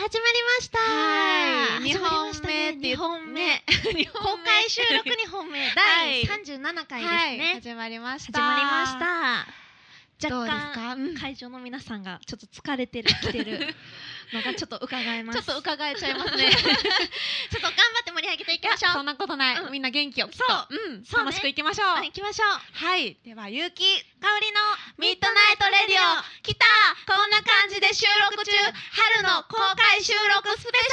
始まりました。はい、二始まりま本目って言っ二本目。公開収録2本目。第37回ですはい、ね、始まりました。始まりました若干会場の皆さんがちょっと疲れてる 来てるのがちょっと伺えます。ちょっと伺えちゃいますね。ちょっと頑張って盛り上げていきましょう。そんなことない。うん。みんな元気よ。きっと。そう。うん、そうね。楽しくいきましょう。はい行きましょう。はい、ではゆうき香りのミッドナイトレディオ。来た。こんな感じで収録中、春の公開収録スペシ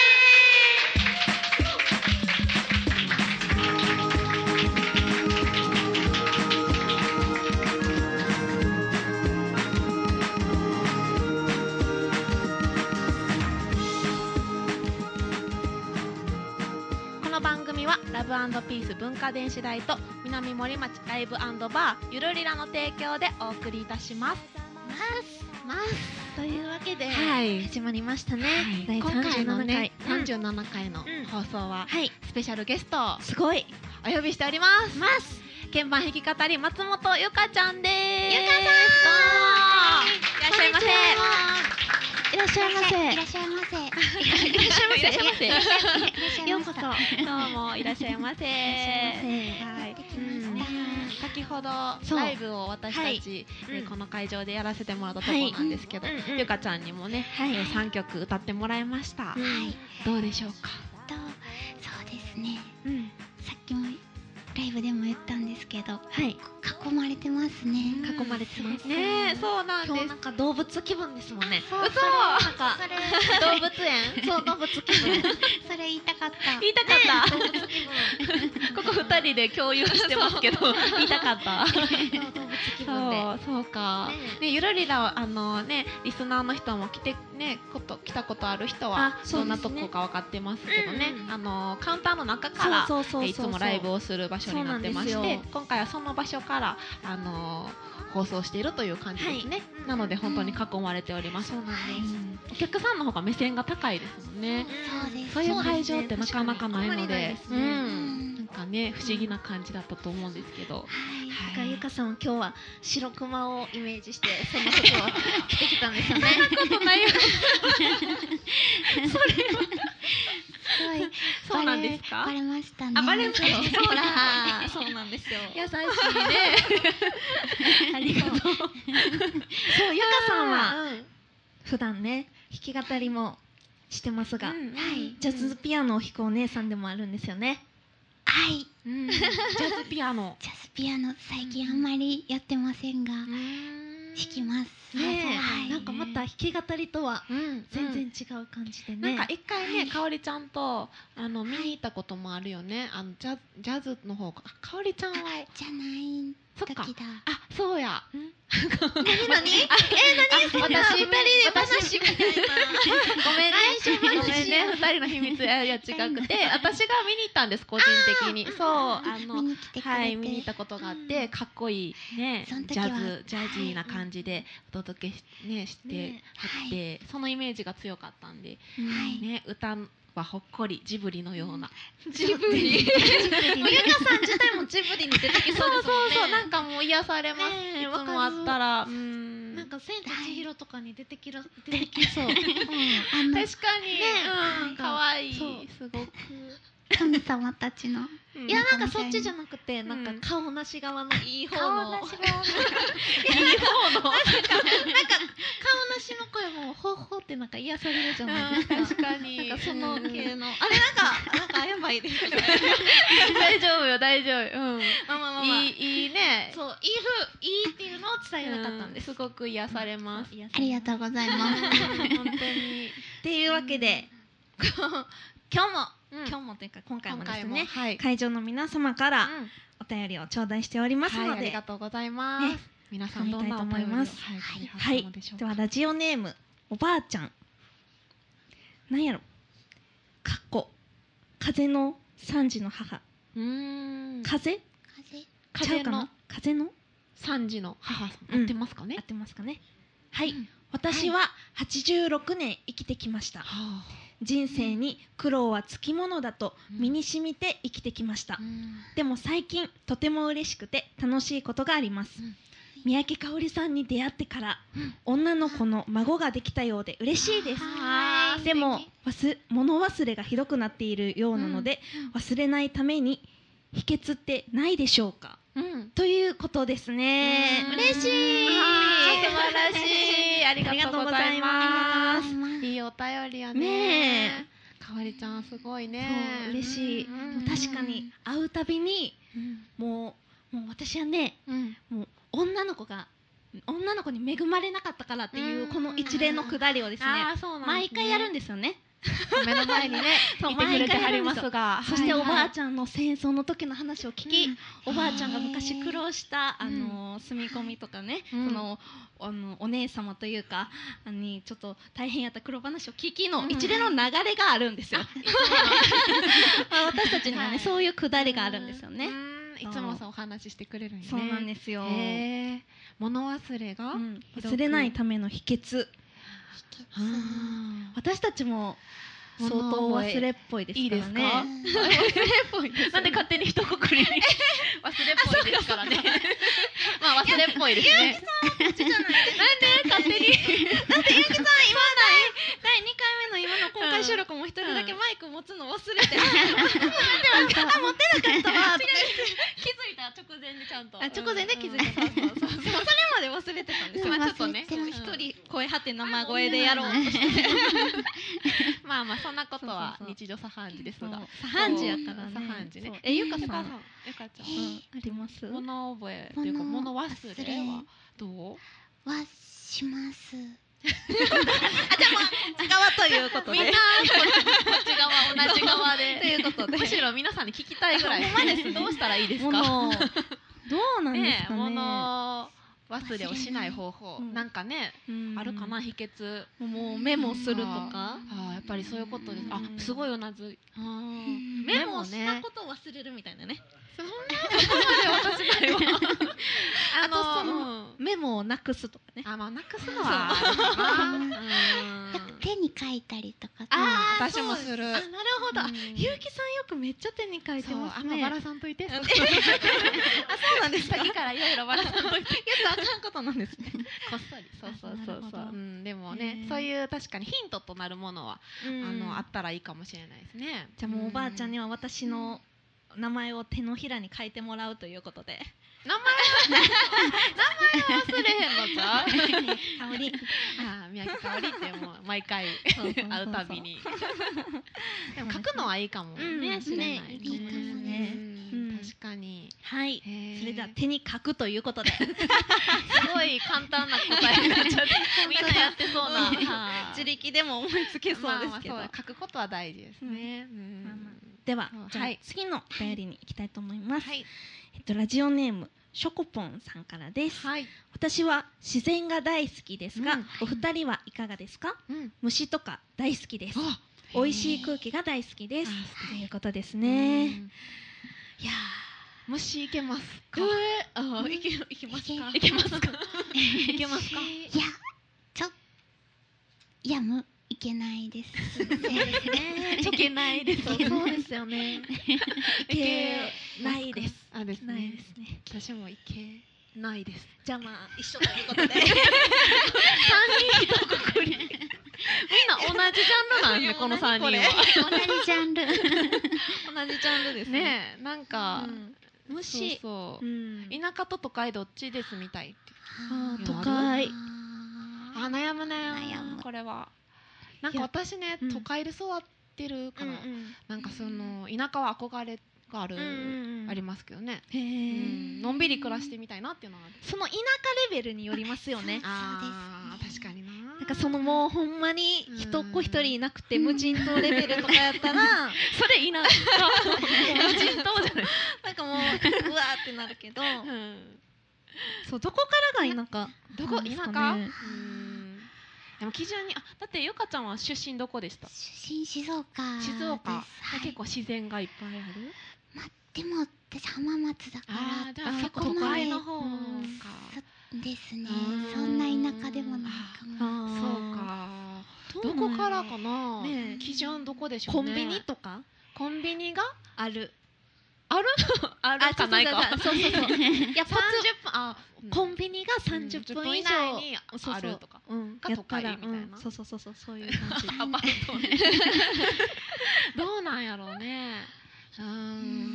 こラブピース文化電子台と南森町ライブバーゆるりらの提供でお送りいたします。ます。ます。というわけで、はい。始まりましたね、第今回の37回、ね、うん。37回のうん放送ははい。スペシャルゲストをすごい。お呼びしております。ます。鍵盤弾き語り松本ゆかちゃんです。ゆかさん。いらっしゃいませ。いらっしゃいませ。いらっしゃいませ。いらっしゃいませ。いらっしゃいませ。ようこそどうもいらっしゃいませ。はい。先ほどライブを私たち、はこの会場でやらせてもらったところなんですけど、ゆかちゃんにもね、はいえー三曲歌ってもらいました。どうでしょうか？とそうですね。うんさっきもライブでも言ったんですけど、はい囲まれてますね。囲まれてますねえ、そうなんです今日なん。か動物気分ですもんねそう嘘なんかそれ動物園。そう動物気分 それ言いたかった。言いたかった。ここ二人で共有してますけど、言いたかった。そう動物気分でそう、そうか。ねね、ゆるりら、あのね、リスナーの人も来て、ね、こと、来たことある人はどんなとこか分かってますけどねあの、カウンターの中から。そうそうそうそうえいつもライブをする場所になってましそうなんですよ、て今回はその場所から、あの放送しているという感じですね。はいなので、本当に囲まれております。そうなんお客さんの方が目線が高いですもんね。そうです。そういう会場ってなかなかないのでなん、なんかね、不思議な感じだったと思うんですけど。はい。だからゆかさんは今日は白熊をイメージしてその服を着てきたんですよね。ことないよ。すごい。そうなんですか？バレましたね。あバレましたほら、そうなんですよ。優しいね。ありがとう。そうゆかさんは？うん普段ね弾き語りもしてますが、ジャズピアノを弾くお姉さんでもあるんですよね。はい。うんジャズピアノ。ジャズピアノ最近あんまりやってませんが、弾きます。ねえ、はいなんかまた弾き語りとはうん全然違う感じでね。なんか一回ね、かおりちゃんとあの見に行ったこともあるよね。あのジャジャズの方が、あかおりちゃんはじゃないそっか。あ、そうや。何？何？あ、え、何？私二人で話みたいな。ごめんね。ごめんね。二人の秘密やや違くて、私が見に行ったんです個人的に。そう、あの。はい、見に行ったことがあって、かっこいいね、ジャズ、ジャジーな感じでお届けし,、ね、してねあって、そのイメージが強かったんで、はい。ね、歌はほっこりジブリのような。ジブリ。ゆかさん自体もジブリに出てきそうですもんね。そう、なんかもう癒されます。ねえいつもあったら、うん。なんか千と千尋とかに出てきら出てきそう。確かに、ねうん、可愛いそうすごく。神様たちの。うんいやなんかそっちじゃなくて、んなんか顔なし側のいい方顔のなし顔なし いい方の。の声もほっほってなんか癒されるじゃないですか。確かに。なんかそのうん系の、あれなんかなんかやばいですね。大丈夫よ、大丈夫。うん。まあまあまあまあいい、いいね。そういい風いいっていうのを伝えたかったんです。すごく癒されます。ありがれとうございます。本当に。っていうわけで、今日も、うん。今日もというか今回もですね、はい。会場の皆様からうん。お便りを頂戴しておりますはい、ので、ありがとうございます。ね皆さんどんなお便りを読みたいとはい、はいはい、はい、ではラジオネームおばあちゃん。なんやろ。かっこ。風の三時の母。うーん。風？風？ちゃうかな？風の？三時の母さん、うん。合ってますかね？合っ。てますかね？はい、うん。私は86年生きてきました、はあ。人生に苦労はつきものだとうん。身に染みて生きてきました、うん。でも最近とても嬉しくて楽しいことがあります、うん。三宅香織さんに出会ってからうん。女の子の孫ができたようで嬉しいです。でも忘物忘れがひどくなっているようなので、忘れないために秘訣ってないでしょうか？うん。ということですね。うん。嬉しい。素晴らしい。ありがとうございます。すいいお便りやね。ねえ。かわりちゃんすごいね。嬉しい、確かに会うたびにうん。もうもう私はねうん。もう女の子が女の子に恵まれなかったからっていううん。この一連のくだりをですねあーそうなんですね。毎回やるんですよね目の前にねそういてくれてはりますが。そしておばあちちゃんの戦争の時の話を聞き、うん。おばあちゃんが昔苦労した、うん。あの住み込みとかね、うん。そのあのお姉様というかあにちょっと大変やった黒話を聞きのうん。一連の流れがあるんですよ。まあ私たちにはね、はい。そういうくだりがあるんですよね。いつもさお話ししてくれるんよね。そうなんですよ。物忘れが忘れないための秘訣。あ私たちも相当忘れっぽいですからね。忘れっぽい なんで勝手に一括りに 忘れっぽいですからね。まあ忘れっぽいですね。なんで勝手に？だってゆうきさん今第二回目の今の公開収録も一人だけマイク持つの忘れて、あ持ってなかったわ。気づいた直前でちゃんと。あ直前で気づいた、うんそうそうそう。それまで忘れてたんですよ、まあちょっとね一人声張って生声でやろうとして。まあまあそんなことは日常茶飯事ですが。茶飯事やからね。茶飯事ね。えゆかさん。ゆかちゃん。うん。あります？物覚えっていうか物物忘れは？どう？はします。側ということで。みんなこっち側同じ側とでいうことで。むしろ皆さんに聞きたいぐらい。どうしたらいいですか？物どうなんですね。かね物忘れをしない方法。うん。なんかねうん。あるかな？秘訣。もうメモするとか。あー。やっぱりそういうことです。あうんすごいうなず。メモしねたことを忘れるみたいなねそんなそこまで私ないわあとそのうん。メモをなくすとかね。あまあなくすのは。手に書いたりとか。あー私もする。あなるほど、ゆうきさんよくめっちゃ手に書いてそうますね。あんまばらさんといてあそうなんですか。先からいろいろばらさんといて言ったらあかんことなんですね。こっそり。そうそうそうそう。うんでもへねー。そういう確かにヒントとなるものはあのあったらいいかもしれないですね。じゃあもうおばあちゃんにはは私の名前を手のひらに書いてもらうということで。名前は名前は忘れへんの。じゃ香りあー宮城かおりってもう毎回会うたびに。でも書くのはいいかもうんね。知れない。ねいいかもね。うんうん。確かに。はい。それでは手に書くということで。すごい簡単な答えになっちゃってみんなやってそうな 自力でも思いつけそうですけど、まあまあ書くことは大事ですね。うんではじゃ次のお便りに行きたいと思います、はい。えっとラジオネームショコポンさんからです、はい。私は自然が大好きですが、うん。お二人はいかがですか？うん。虫とか大好きです。あ美味しい空気が大好きです。あということですうん。ね、いや虫いけますか？ー。あーいけいけますか？いけますか？いけますか？いやちょいやむい けないです。いけないですそうですよね。いけないです。あですないねですね。私もいけないです。じゃあまあ一緒ということで。三人一括り。みんな同じジャンルなんですね この三人は。同じジャンル。同じジャンルです。ねねえなんかうん。虫そうそう。うん。田舎と都会どっちですみたいって。都会。あ悩むね。悩むこれはなんか私ねうん。都会で育ってるから、なんかその田舎は憧れがある、ありますけどね、へうえん。のんびり暮らしてみたいなっていうのはその田舎レベルによりますよね。あー確かにな。なんかそのもうほんまに人っ子一人いなくて無人島レベルとかやったら それいい。な 無人島じゃない、なんかもううわーってなるけど。そうどこからが田舎どこ田舎、ねうんでも基準にあだってゆかちゃんは出身どこでした？出身静岡です。静岡、はい、結構自然がいっぱいある？までも私浜松だからあーじゃあ結構都そこまで会の方かうんですね。うん。そんな田舎でもないかも。そうか。どどこからな？かな、ね。え基準どこでしょうね。コンビニとか？コンビニがあるあるあるかないか。そうそうそう いや30分あ、コンビニが30分以10上にそうそうあるとか。うん。が都会みたいな。うん。そうそうそうそう。そういう感じ。どうなんやろうねうー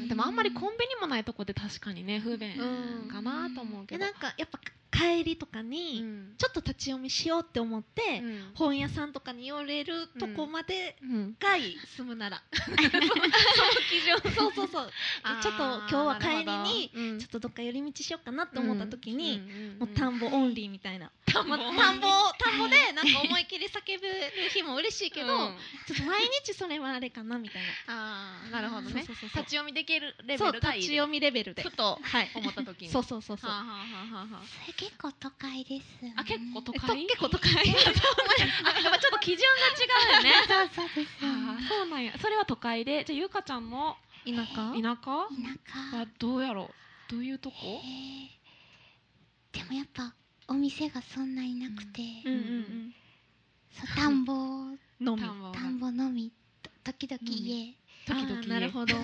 ん。でもあんまりコンビニもないとこで確かにね不便うんかなと思うけでどなんかやっぱ帰りとかうにん。ちょっと立ち読みしようって思って、うん。本屋さんとかに寄れるとこまでうん。がいい住むなら、そうそうそう。ちょっと今日は帰りにちょっとどっか寄り道しようかなって思った時に、うんもう田んぼオンリーみたいな、田んぼ。まあ田んぼでなんか思い切り叫べる日も嬉しいけど、うん。ちょっと毎日それはあれかなみたいな。あーなるほどねそうそうそうそう。立ち読みできるレベそうルがいい立ち読みレベルで。ふとはい思った時に。そうそうそうそう。はあはあはあはあはあ。それ結構都会ですよね。あ結構都えっと会結構都会。あやっぱちょっと基準が違うよね。そうそうですそう。なんや。それは都会で。じゃあゆうかちゃんの田舎？田舎？田舎。はどうやろう？どういうとこ？でもやっぱお店がそんないなくて、うんうんそう田んぼ。うんのみ田んぼが。田んぼのみ。と時々家、時々。あーなるほど。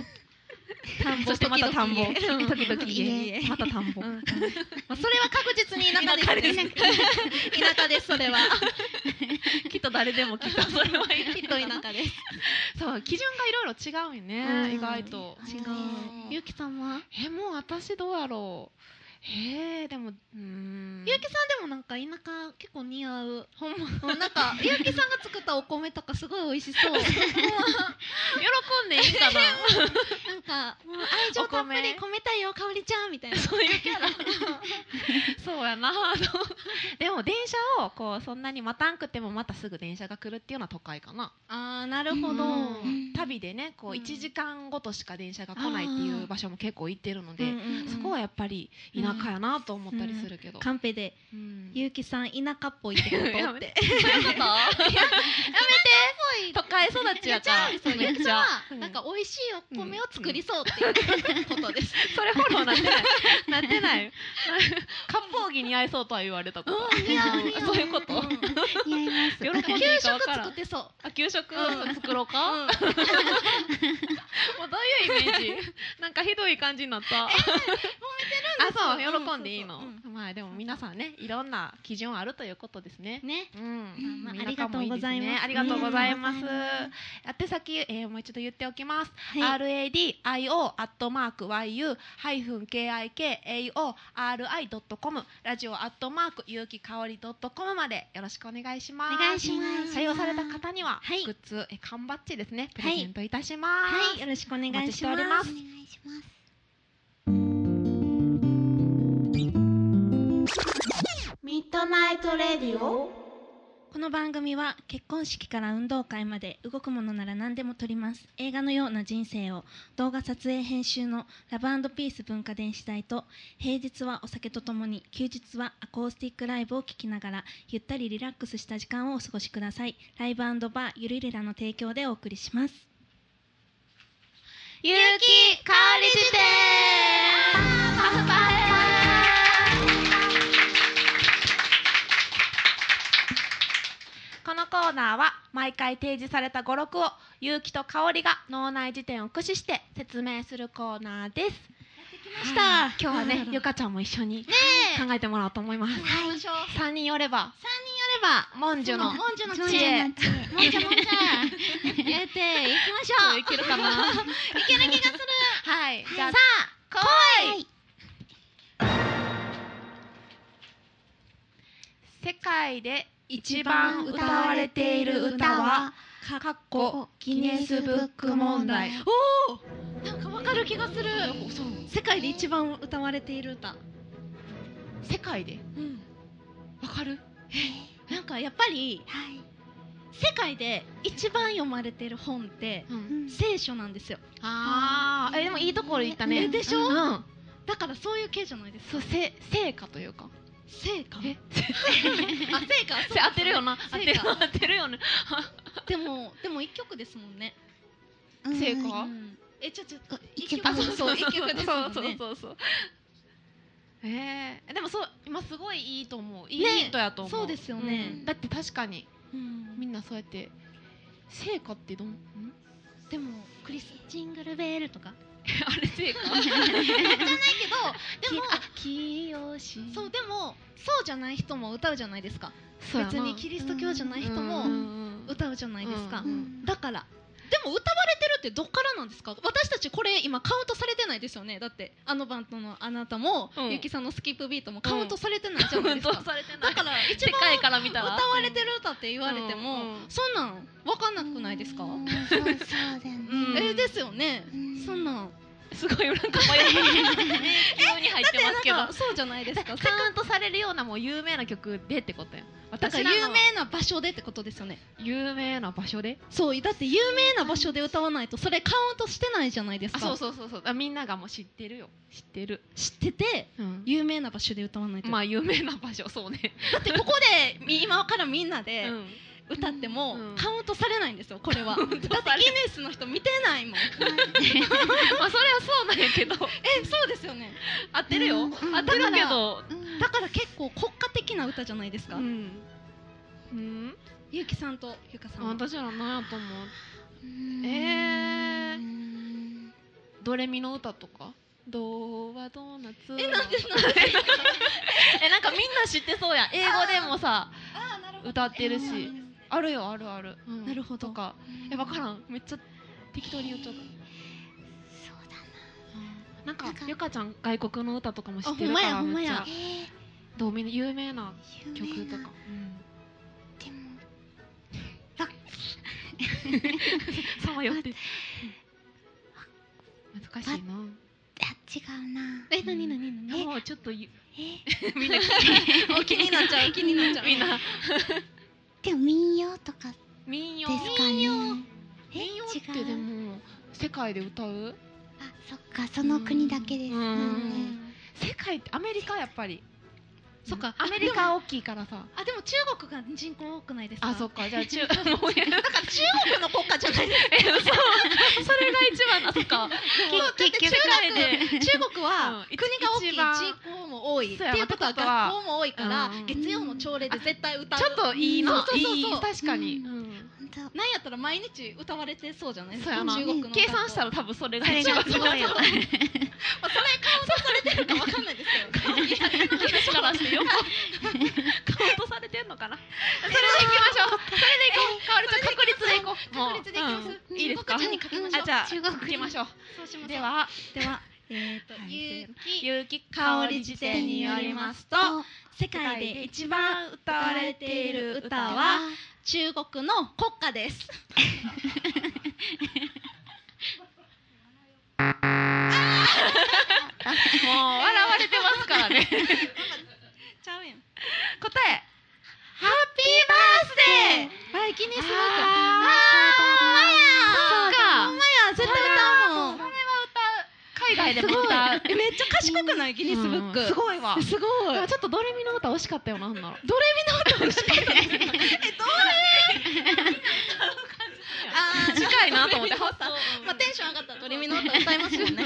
田んぼそしてまた田ん。ぼ時々家家また田ん。ぼまあそれは確実に田舎です。ね田舎ですそれは。きっと誰でもきっとそれは。きっと田舎です。そう基準がいろいろ違うよね、うん。意外と。違う。ゆうきさんは？えもう私どうやろうえー、でもうーん。ゆうきさんでもなんか田舎結構似合う。ほんま。うんなんかゆうきさんが作ったお米とかすごい美味しそう。な ん喜んでいいかな。かもう愛情たっぷり込めたいよかおりちゃんみたいな。そういうキャラ。そうやな。あのでも電車をこうそんなに待たんくてもまたすぐ電車が来るっていうのは都会かな。あーなるほど、うん。旅でねこううん。1時間ごとしか電車が来ないっていう場所も結構行ってるので、うんそこはやっぱり田舎やなと思ったりするけど、カンペでうん。ゆうきさん田舎っぽいってことって。そういうことやめて。都会育ちやから。そうゆうきさんは。うん。なんか美味しいお米を作りそうっていうことです、それフォローなってない。なってない。割烹着に合いそうとは言われたこと。そういうこと、うん。似合給食作ってそう。あ給食うん。作ろうか、もうどういうイメージ？なんかひどい感じになった。あ、そう、うん喜んでいいの。まあでも皆さんね、いろんな基準あるということですね。ねうん、まありがとうございます。ありがとうございます。うん。宛先、えーもう一度言っておきます。はい。R A D I O アットマーク Y U ハイフン K I K A O R I ドットコムラジオアットマーク有機香りドットコムまでよろしくお願いします。お願いします。採用された方には、はい。グッズえ缶バッジですね。プレゼントいたします。はい。よろしくお願いしお待ちしておます。りまお願いしますミッドナイトレディオ。この番組は結婚式から運動会まで動くものなら何でも撮ります映画のような人生を動画撮影編集のラブピース文化電子台と平日はお酒とともに休日はアコースティックライブを聴きながらゆったりリラックスした時間をお過ごしくださいライブバーゆるりらの提供でお送りしますゆうきかおり辞典。コーナーは毎回提示された語録をゆうきとかおりが脳内辞典を駆使して説明するコーナーです。ましたはい。今日はねゆかちゃんも一緒に考えてもらおうと思います。はい人よれば。三人よれば文殊の。文殊の知恵もんじゃもんじゃやっていきましょう。いけるかな。い。ける気がするはい。じゃあさあ来い。世界で一番歌われている歌はかっこギネスブック問題。おおなんかわかる気がする。世界で一番歌われている歌。世界で？うん。わかる？なんかやっぱりはい。世界で一番読まれてる本ってうん。聖書なんですよ。あー。えでもいいところ言ったね。えでしょ？うんだからそういう系じゃないですか。そうせ成果というか聖歌え？あ聖歌せ当てるよな。当てる当てるよね。でもでも一曲ですもんね。うん。成果？うん。えちょちょあ一曲。そうそう一曲ですもんそうねそうそう。えー、でもそう今すごいいいと思う。いいねヒントやと思う。そうですよね。うん。だって確かに。うん。みんなそうやって成果ってどん？ん？でもクリスジングルベールとかあれ成果じゃないけどでもそうでもそうじゃない人も歌うじゃないですか。別にキリスト教じゃない人もうん歌うじゃないですか、うんだから。でも歌われてるってどっからなんですか？私たちこれ今カウントされてないですよね？だってあのバンドのあなたも、うん。ゆきさんのスキップビートもカウントされてないじゃないですか、カウントされてない。だから一世番界から見たら。歌われてる歌って言われても、うんうんそんなん分かんなくないですか、うんそうそうだよね。うん。えですよね、うん。そんなんすごいなんか迷い急に入ってますけどそうじゃないですかカウントされるようなもう有名な曲でってことやだから有名な場所でってことですよね有名な場所でそうだって有名な場所で歌わないとそれカウントしてないじゃないですかあそうそうそうそうみんながもう知ってるよ知ってる、知っててうん、有名な場所で歌わないと、まあ有名な場所そうね、だってここで今からみんなでうん歌ってもうん。カウントされないんですよこれは。だってギネスの人見てないもん。まあそれはそうなんやけど。えそうですよね。合ってるよ、合ってるけど。うん。だから結構国家的な歌じゃないですか、うん、うん、ゆうきさんとゆかさんは？私ら何やと思う。うん。えー。うんドレミの歌とか？ドはドーナツ。えなんでなんで？えなんかみんな知ってそうやん。英語でもさ歌ってるしあるよあるある、うん。なるほど。とか。え分からん。めっちゃ適当に言っちゃった。そうだな。ん。かなんか。ゆかちゃん外国の歌とかも知ってるからめっちゃ。どうみんな有名なー曲とか。有名な、でもさま よって。難しいな。あ違うな。え何何何もうちょっとゆえ？みんなお 気になっちゃう気になっちゃう。みんなでも民謡とか民謡？ですかね。え民謡ってでも世界で歌う？あそっかその国だけです。うんうん。世界ってアメリカやっぱりそっか。アメリカ大きいからさ。あでも中国が人口多くないですか？あそっか。じゃあ中もうやだから中国の国家じゃないですか。え嘘それが一番なそっか。結局世界で中国はうん。国が大きい人口も多い。っていうことは学校も多いからうん。月曜の朝礼で絶対歌う。ちょっといいな。そうそうそう。確かに、なんやったら毎日歌われてそうじゃないですか？中国の計算したら多分それが 一番がすごそれカウントされてるかわかんないですけど話からしてよ。くカウントされてんのかな？それでいきましょう。それでいこう。かおりちゃん確率でいこう。確率でいきます。うん。いいですか？あじゃあ中国行きましょう。ではではえっとはい。ゆうき有機香り辞典によりますと世界で一番歌われている歌は中国の国歌です。もう笑わね。ちゃうやん。答え。ハッピーバースデーバイキネスブック。ああーほんまや絶対歌うもん。それは歌う海外でも歌う。えめっちゃ賢くない？ギネスブック、うん。すごいわ。すごい。ちょっとドレミの歌惜しかったよなほんならドレミの歌欲しかった。えどう？あー近いなと思って。発想 まあテンション上がったらドレミの歌歌いますよ ね。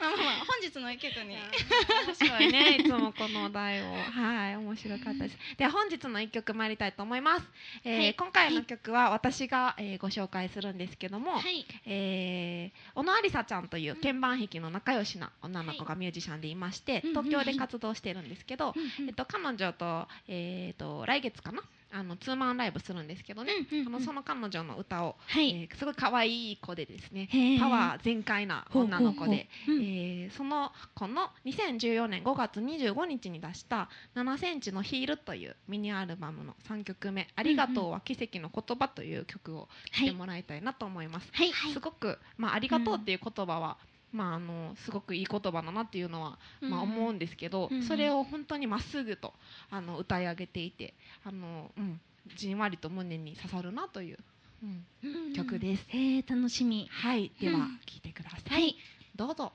まあまあまあ本日の一曲に。面白いね。いつもこのお題を。はい面白かったです。では本日の一曲参りたいと思います、えーはい。今回の曲は私が、えーご紹介するんですけども、はい。えー小野ありさちゃんという鍵盤弾きの仲良しな女の子がミュージシャンでいまして、うん東京で活動してるんですけど、えっと、彼女と,、えー、と来月かな？あのツーマンライブするんですけどね、あのその彼女の歌を、はい。えーすごい可愛い子でですねパワー全開な女の子で、ほうえーその子の2014年5月25日に出した「7センチのヒール」というミニアルバムの3曲目「ありがとうは奇跡の言葉」という曲を聴いてもらいたいなと思います。はい。すごく、まあ、ありがとうっていう言葉は、まあ、あのすごくいい言葉だなっていうのは、まあ、思うんですけど、うんそれを本当にまっすぐとあの歌い上げていてあの、うん、じんわりと胸に刺さるなという、うん、曲です。えー、楽しみ。はい、ではうん。聴いてください。はい。どうぞ。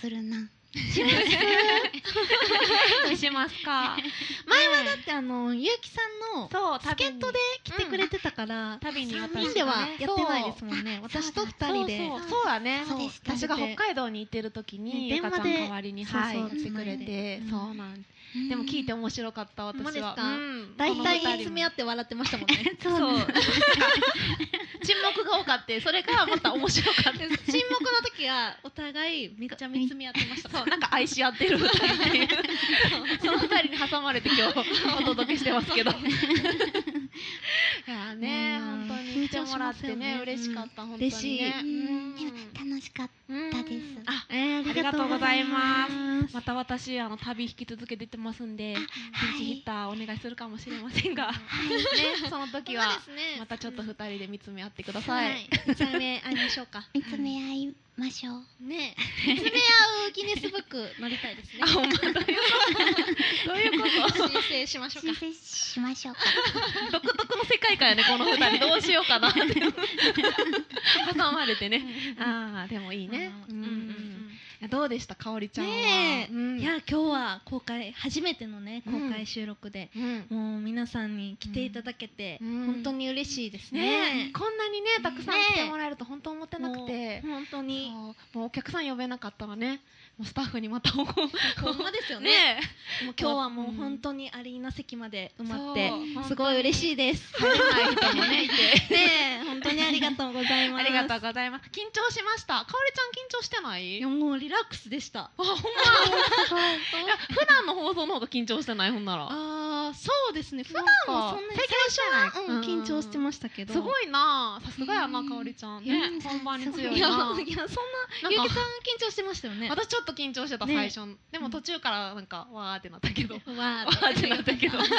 するな。します。か。前はだってあのゆうきさんのそう助っ人から、旅に3人ではやってないですもんね。私と2人で。そうだね。私が北海道に行ってる時にねゆかちゃん電話で。代わりにはい。来てくれて。うん。そうなん。でも聞いて面白かった私は。大体この二人も見つめ合って笑ってましたもんね。そう。沈黙が多かってそれがまた面白かった。沈黙の時はお互いめっちゃ見つめ合ってました。そう。なんか愛し合ってる。二人っていう。その二人に挟まれて今日お届けしてますけど。いやー本当に来てもらってね嬉しかった本当にね。楽しかっうん。たですあえーありがとうございます。また私あの旅引き続けてってますんでたピンチヒッターお願いするかもしれませんが、ね その時はまたちょっと二人で見つめ合ってくださ。はい。い見つめ合いましょうか。見つめ合いましょう。ね。見つめ合うギネスブック乗りたいですね。どういうこと？どういうこと？申請しましょうか。申請しましょうか。独特の世界観やねこの二人。どうしようかなって。挟まれてね。ああでもいいね。うんうんどうでしたかおりちゃんは？ねえ、うん。いや今日は公開初めてのね公開収録で、うん。もう皆さんに来ていただけて、うん。本当に嬉しいですね。ねえ、こんなにねたくさん来てもらえると本当思ってなくて。もう本当に。もうお客さん呼べなかったらねもうスタッフにまたほんまですよね。ねもう今日はもう本当にアリーナ席まで埋まってすごい嬉しいです。入れない。人もねいてねえ本当にありがとうございます。ありがとうございます。緊張しました。かおりちゃん緊張してない？いやもうリラックスでした。あほんま。い。や普段の放送の方が緊張してないほんなら。ああそうですね。普段はそんなに最初は、うん、緊張してましたけど。すごいな。さすがやなうん。かおりちゃん。ね本番に強いやいやそんなゆうきさん緊張してましたよね。私ちょっと緊張してたね。最初。でも途中からなんか わーってなったけど。わ わーってなったけど。そう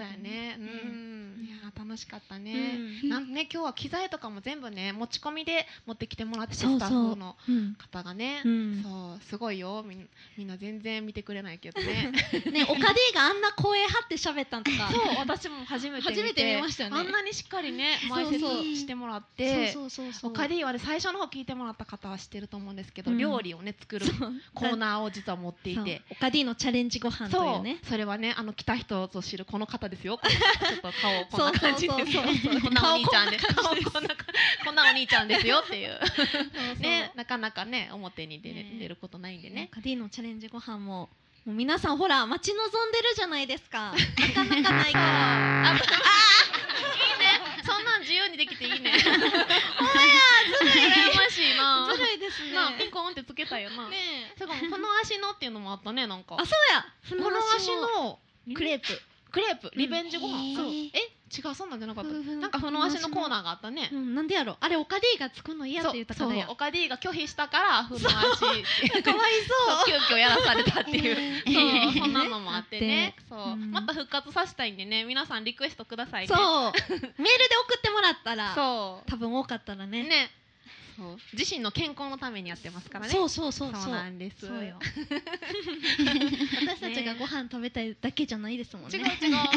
やね。うん。いや楽しかったうねん。なんね今日は機材とかも全部ね持ち込みで持ってきてもらっててスタッフのうん。方がね、うん。そうすごいよ。みんみんな全然見てくれないけどね。ねオカディがあんな声張って喋ったんとか。そう私も初めて初めて見ましたよね。あんなにしっかりね前説してもらって。そうそうそうそう。オカディはね最初の方聞いてもらった方は知ってると思うんですけど、うん。料理をね作るコーナーを実は持っていて。オカディのチャレンジご飯というね。それはねあの来た人ぞ知るこの方ですよ。ちょっと顔こんな感じじでこんなお兄ちゃんで。顔こんなお兄ちゃんですよっていう。ねなかなかね表に出れね。出ることないんでね。カディのチャレンジご飯ももう皆さんほら待ち望んでるじゃないですか。なかなかないから。ああいいね。そんなん自由にできていいね。ず るい羨ましいなずるいですねなあピンコンってつけたよな。ねえ。しかもこの足のっていうのもあったねなんか。あそうや。この足のクレープ。クレープリベンジご飯、そう。え違うそんなんじゃなかった。なんかふの足のコーナーがあったね。うんなんでやろあれオカディがつくの嫌って言ったから。やそうそう。オカディが拒否したからふの足 かわいそう。急遽やらされたっていう、えそうそんなのもあってね。そう、うん。また復活させたいんでね。皆さんリクエストくださいね。そう。メールで送ってもらったらそ多分多かったらね。うね。そう自身の健康のためにやってますからね。そうそうそうそう。そうなんです。よ。私たちがご飯食べたいだけじゃないですもんね。違う違う。本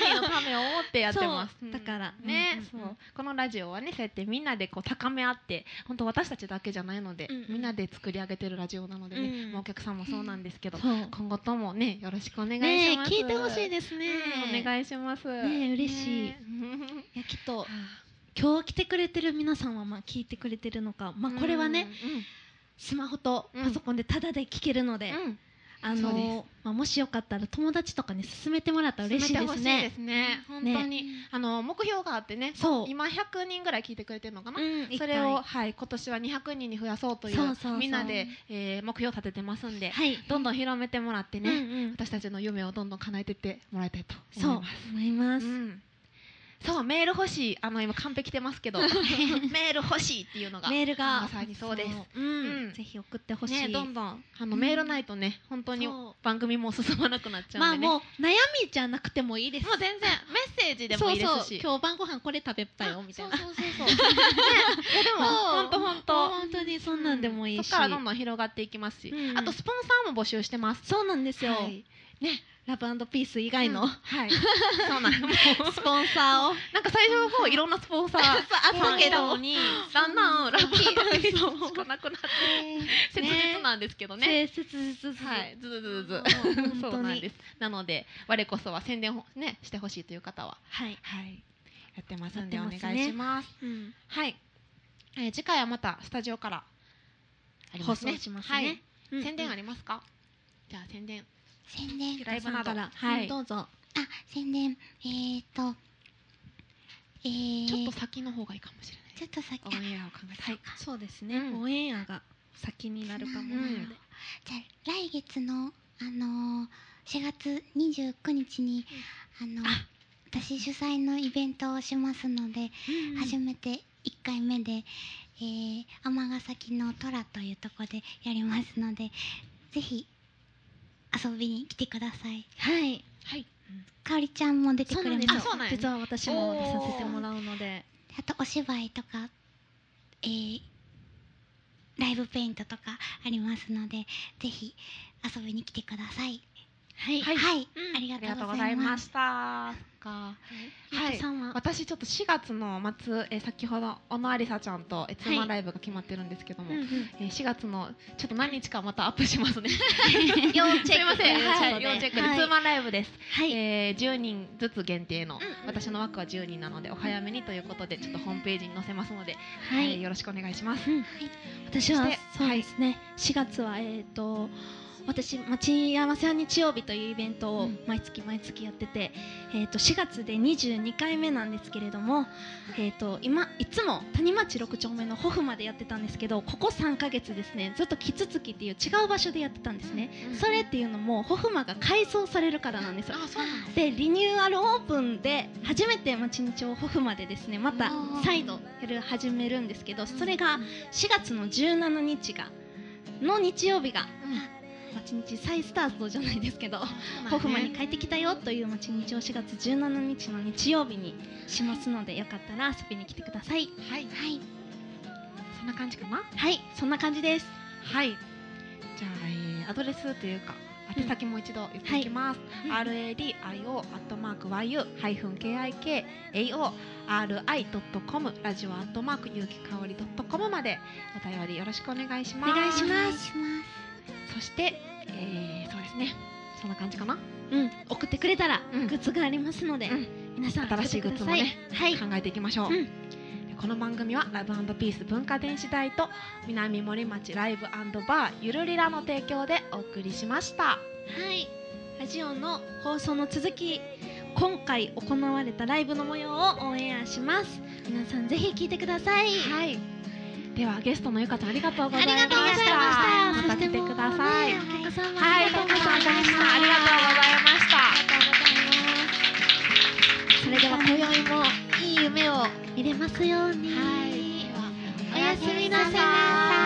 人のためを思ってやってます。だから。ね、そう。このラジオはねそうやってみんなでこう高め合って本当私たちだけじゃないので、みんなで作り上げてるラジオなのでね、うんまあお客さんもそうなんですけど、今後ともねよろしくお願いします、聞いてほしいですね。うんお願いします。ねえ嬉しい。ねいやきっと今日来てくれてる皆さんはまあ聞いてくれてるのか。まあこれはね、スマホとパソコンでタダで聞けるので、あのまあもしよかったら友達とかに勧めてもらったら嬉しいですね。ですね。本当に、あの目標があってね。そう。今100人ぐらい聞いてくれてるのかな、うんそれを、はい、今年は200人に増やそうというそうそうそう。みんなで、えー目標を立ててますんで、はい。どんどん広めてもらってね、うんうん。私たちの夢をどんどん叶えていってもらいたいとそう思います。思います、うんそうメール欲しい。あの今完璧てますけど。メール欲しいっていうのが。メールが。まさにそうです。う、う。ん。うん。ぜひ送ってほしい、ねどんどん。あの、うん。メールないとね本当に番組も進まなくなっちゃうんでね、まあもう悩みじゃなくてもいいです。もう全然メッセージでもいいですし。今日晩ご飯これ食べたよみたいな。そうそうそうそう。ね。いやでも本当本当本当にそんなんでもいいし、そこからどんどん広がっていきますし、うん。あとスポンサーも募集してます。そうなんですよ、はい。ねラブピース以外の、うん。はい。そうなん。スポンサーを。なんか最初の方いろんなスポンサーあったけどだんだんラブピー。スしそう。かなくなって。え切実なんですけどね。切実。はい、ずずずずもう本当に。そうなんです。なので我こそは宣伝をねしてほしいという方は。はい、はい。やってますんでお願いします。うん、はい、えー次回はまたスタジオからあり放。送しますはい。ね、うん。宣伝ありますか？じゃあ宣伝宣伝ライブなどら。はい。うんどうぞ。あ宣伝。えーとえー、ちょっと先の方がいいかもしれない。ちょっと先オンエアを考えて。はい。そうですね、うん。オンエアが先になるかもなので、うんじゃあ来月のあのー、4月29日に、あの私主催のイベントをしますので、初めて1回目で尼、えー、尼崎の虎というところでやりますのでぜひ遊びに来てください。はい。はい。かおりちゃんも出てくれます。なんです。よあそうなんや。実は私も出させてもらうので。あとお芝居とか、えーライブペイントとかありますのでぜひ遊びに来てくださいはい。はい、うん。ありがとうございました。か。ゆうきさんは、私ちょっと4月の末、えー先ほど小野ありさちゃんとえーツーマンライブが決まってるんですけども、うんうん。えー4月のちょっと何日かまたアップしますね。要チェック。すいません、はい、とい。うことで要チェック。で、はい。ツーマンライブです。はい、えー10人ずつ限定の、私の枠は10人なのでお早めにということでちょっとホームページに載せますので、はい。えーよろしくお願いします。うん。私はそうですね、4月はえっ、と私待ち合わせは日曜日というイベントをうん。毎月毎月やってて、えー、と4月で22回目なんですけれども、えー、と今いつも谷町6丁目のホフまでやってたんですけどここ3ヶ月ですねずっとキツツキっていう違う場所でやってたんですね、うんそれっていうのもホフマが改装されるからなんですよ。あ、そうなんです。でリニューアルオープンで初めて町日をホフまでですねまた再度やる始めるんですけどそれが4月の17日がの日曜日が町日再スタートじゃないですけど、ホフマに帰ってきたよという町日を4月17日の日曜日にしますのでよかったら遊びに来てくださいはい、はいそんな感じかな？はいそんな感じですはい。じゃあ、えーアドレスというか。宛先もう一度言っておきます。うん R A D I O アットマーク Y U ハイフン K I K A O R I ドットコムラジオアットマーク有機香りドットコムまでお便りよろしくお願いします。お願いしますそして、えー、そうですね。そんな感じかな？うん。送ってくれたらうん。グッズがありますので、うん。皆さん新しいグッズもねはい。考えていきましょう、うん。この番組はラブピース文化電子台と南森町ライブバーゆるりらの提供でお送りしました。はい、ラジオの放送の続き今回行われたライブの模様をオンエアします。皆さんぜひ聞いてください。はいではゲストのゆかちゃんありがとうございました。ありがとうございました。来てください。ねりがとうございました。ありがとうございましたそれでは今宵もいい夢を見れますように、はい。おやすみなさい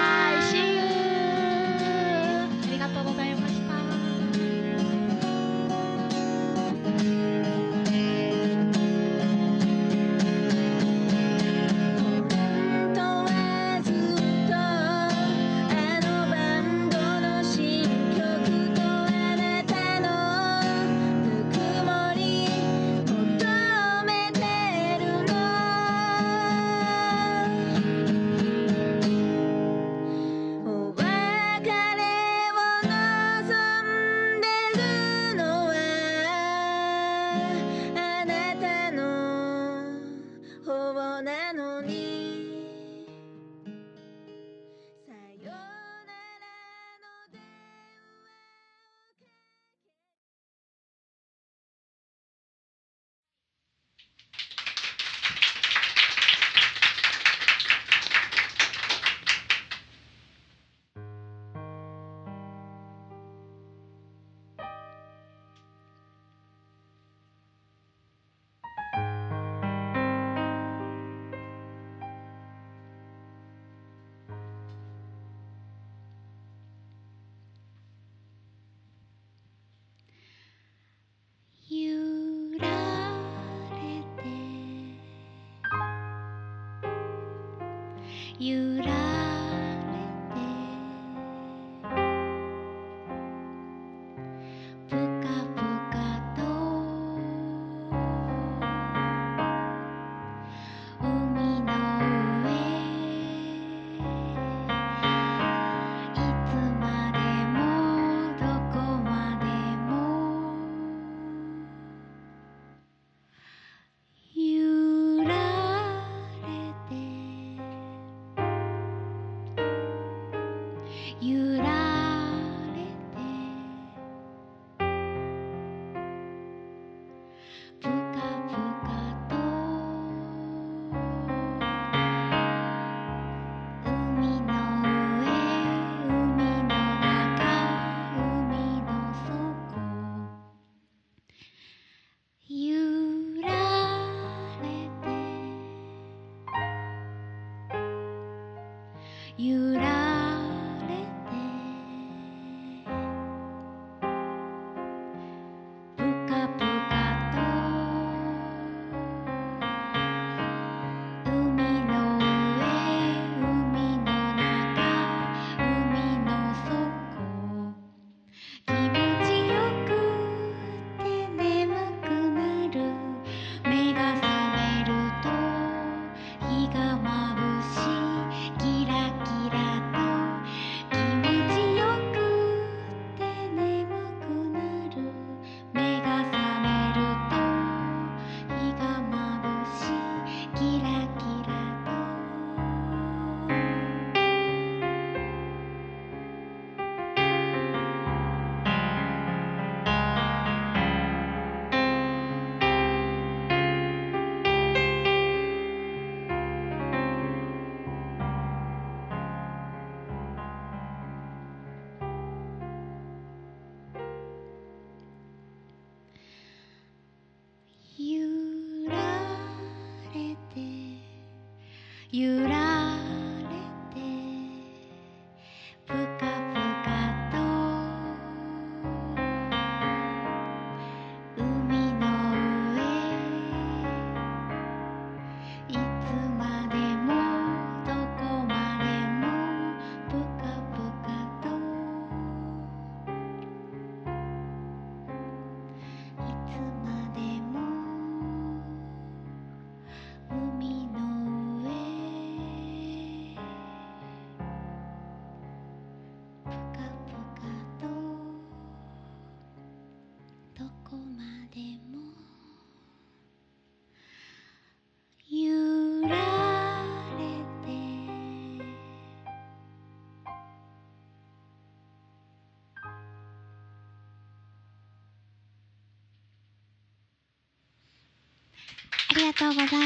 とうございます。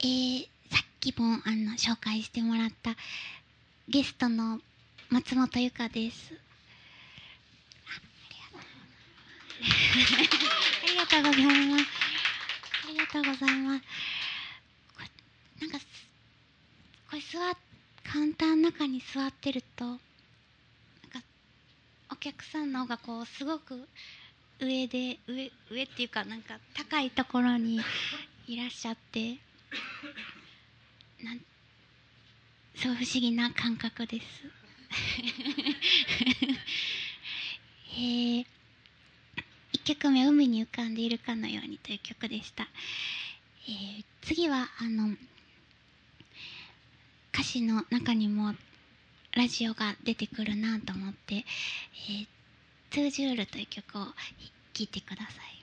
えー、さっきもあの紹介してもらったゲストの松本由香です。ありがとうございます。ありがとうございます。なんかこれ座っカウンターの中に座ってると客さんの方がこうすごく上で上上っていうかなんか高いところにいらっしゃってなんすごい不思議な感覚です。えー、1曲目「海に浮かんでいるかのように」という曲でした。えー次はあの歌詞の中にもラジオが出てくるなと思って「えー、トゥージュール」という曲を聴いてください。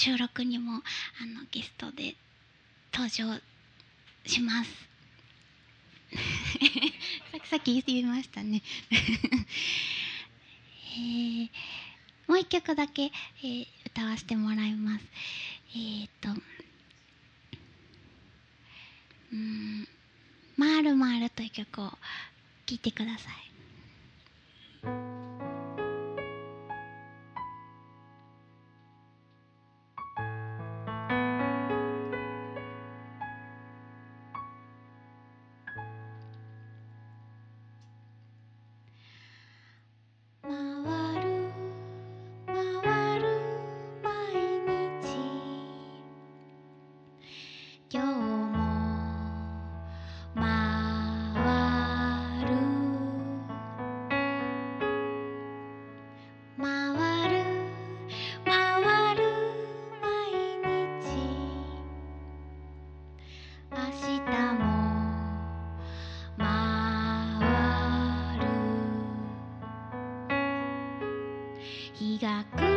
収録にもあのゲストで登場します。さっきさっき言いましたね。えーもう一曲だけ、えー歌わせてもらいます。えー、と、うん、まるまるという曲を聴いてください。日が来る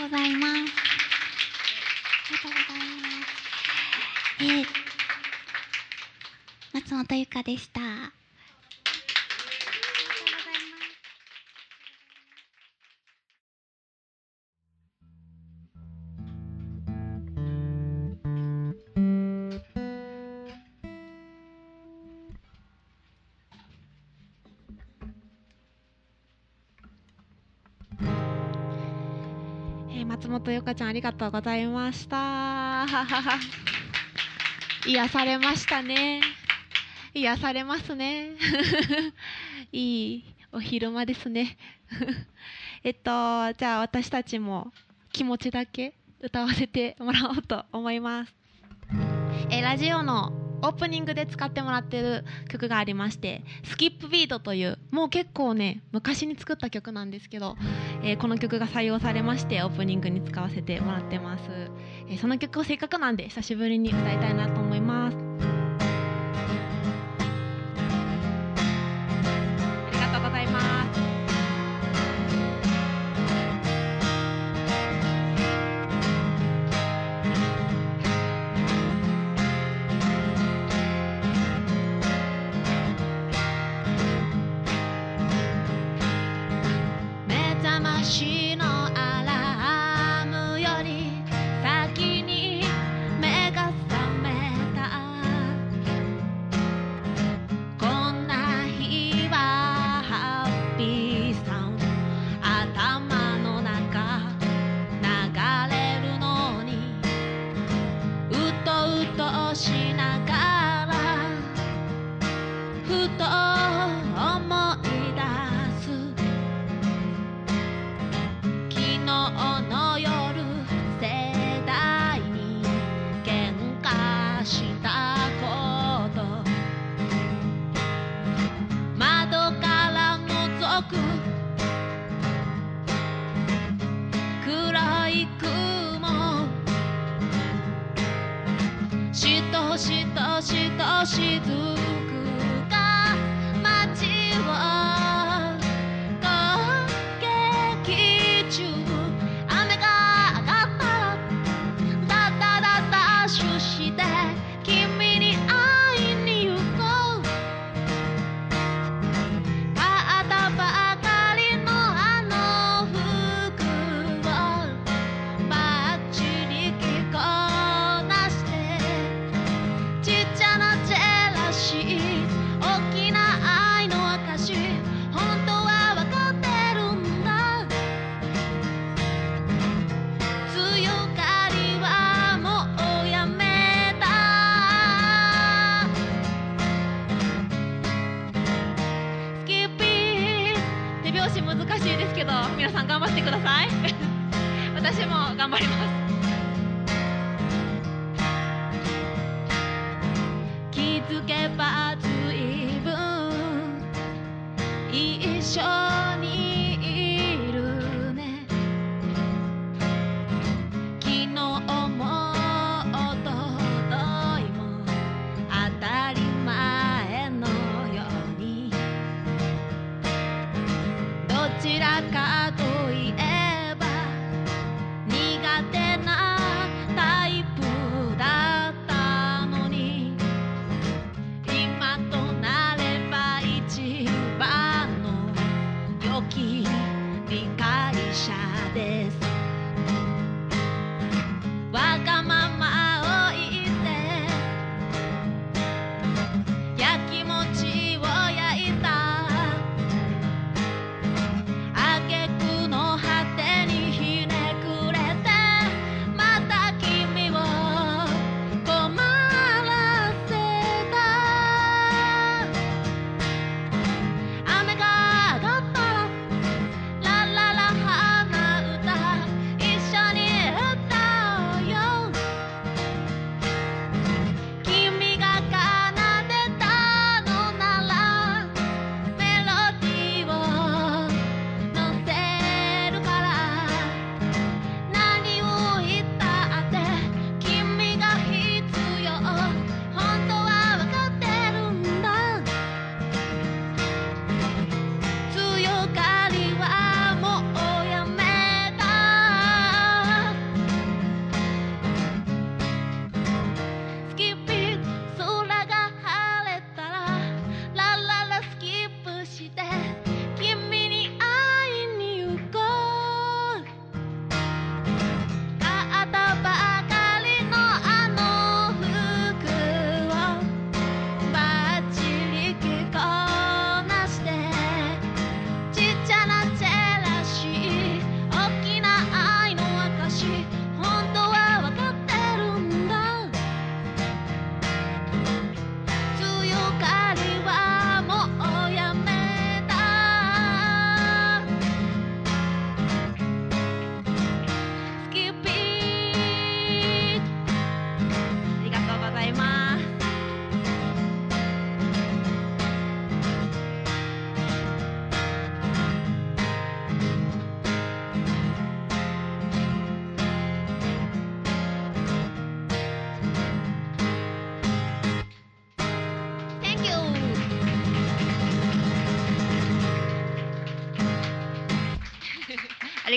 ございます。ありがとうございます。えー、松本ゆかでした。ゆかちゃんありがとうございました。癒されましたね。癒されますね。いいお昼間ですね。えっとじゃあ私たちも気持ちだけ歌わせてもらおうと思います。えラジオのオープニングで使ってもらってる曲がありまして「スキップビート」というもう結構ね昔に作った曲なんですけど、えーこの曲が採用されましてオープニングに使わせてもらってます、えーその曲をせっかくなんで久しぶりに歌いたいなと思います。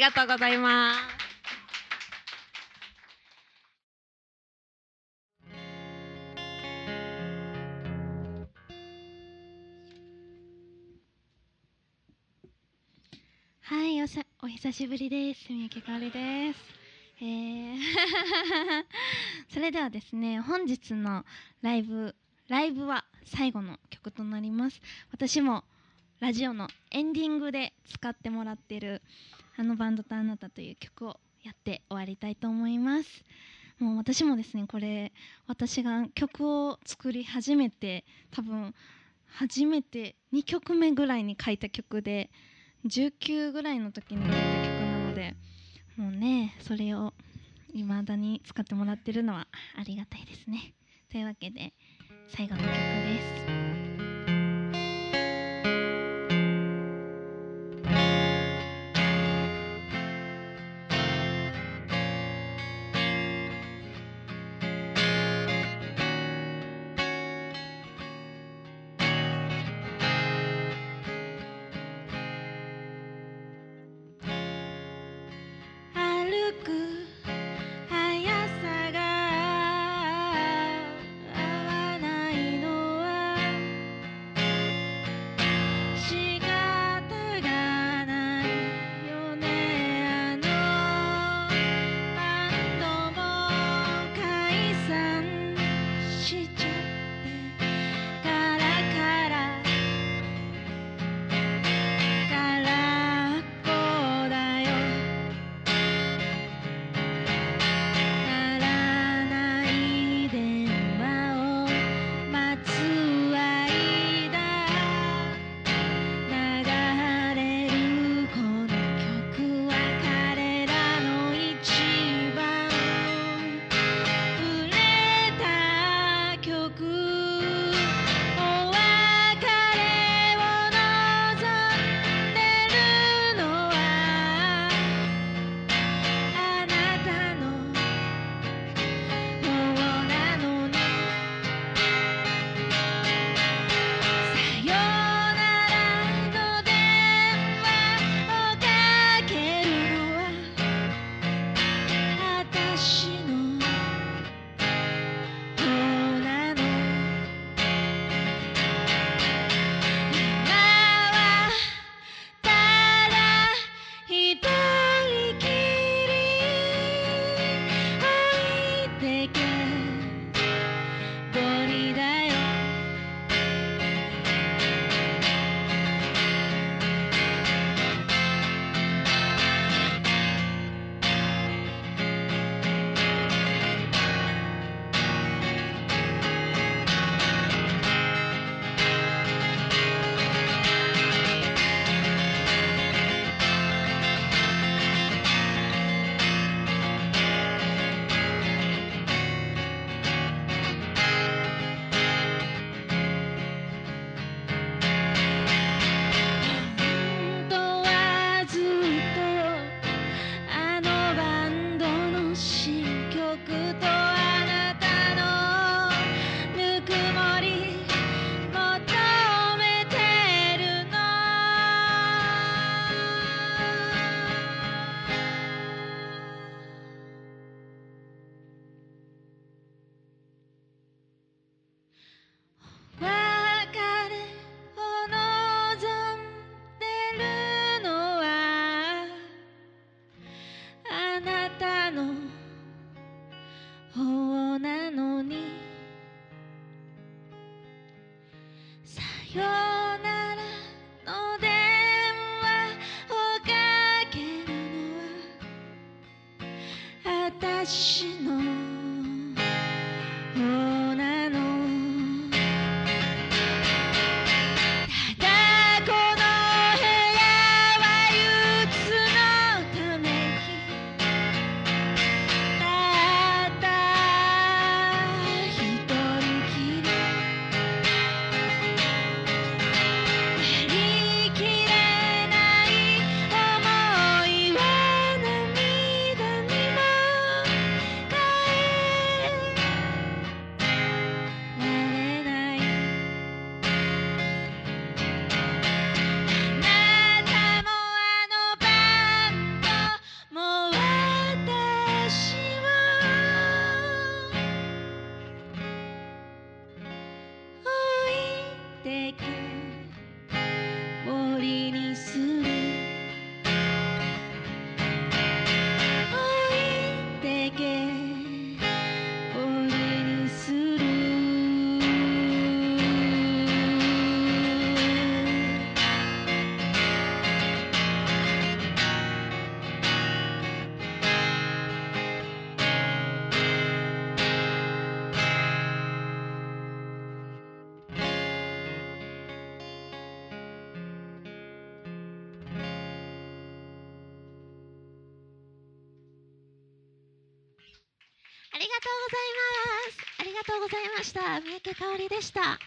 がとうございますはい、おさお久しぶりです。三宅かおりです。えー それではですね、本日のライブライブは最後の曲となります。私もラジオのエンディングで使ってもらってるあのバンドとあなたという曲をやって終わりたいと思います。もう私もですね、これ私が曲を作り始めて多分初めて2曲目ぐらいに書いた曲で。19ぐらいの時に書いた曲なのでもうねそれを未だに使ってもらってるのはありがたいですねというわけで最後の曲です是。ございました。三宅香織でした。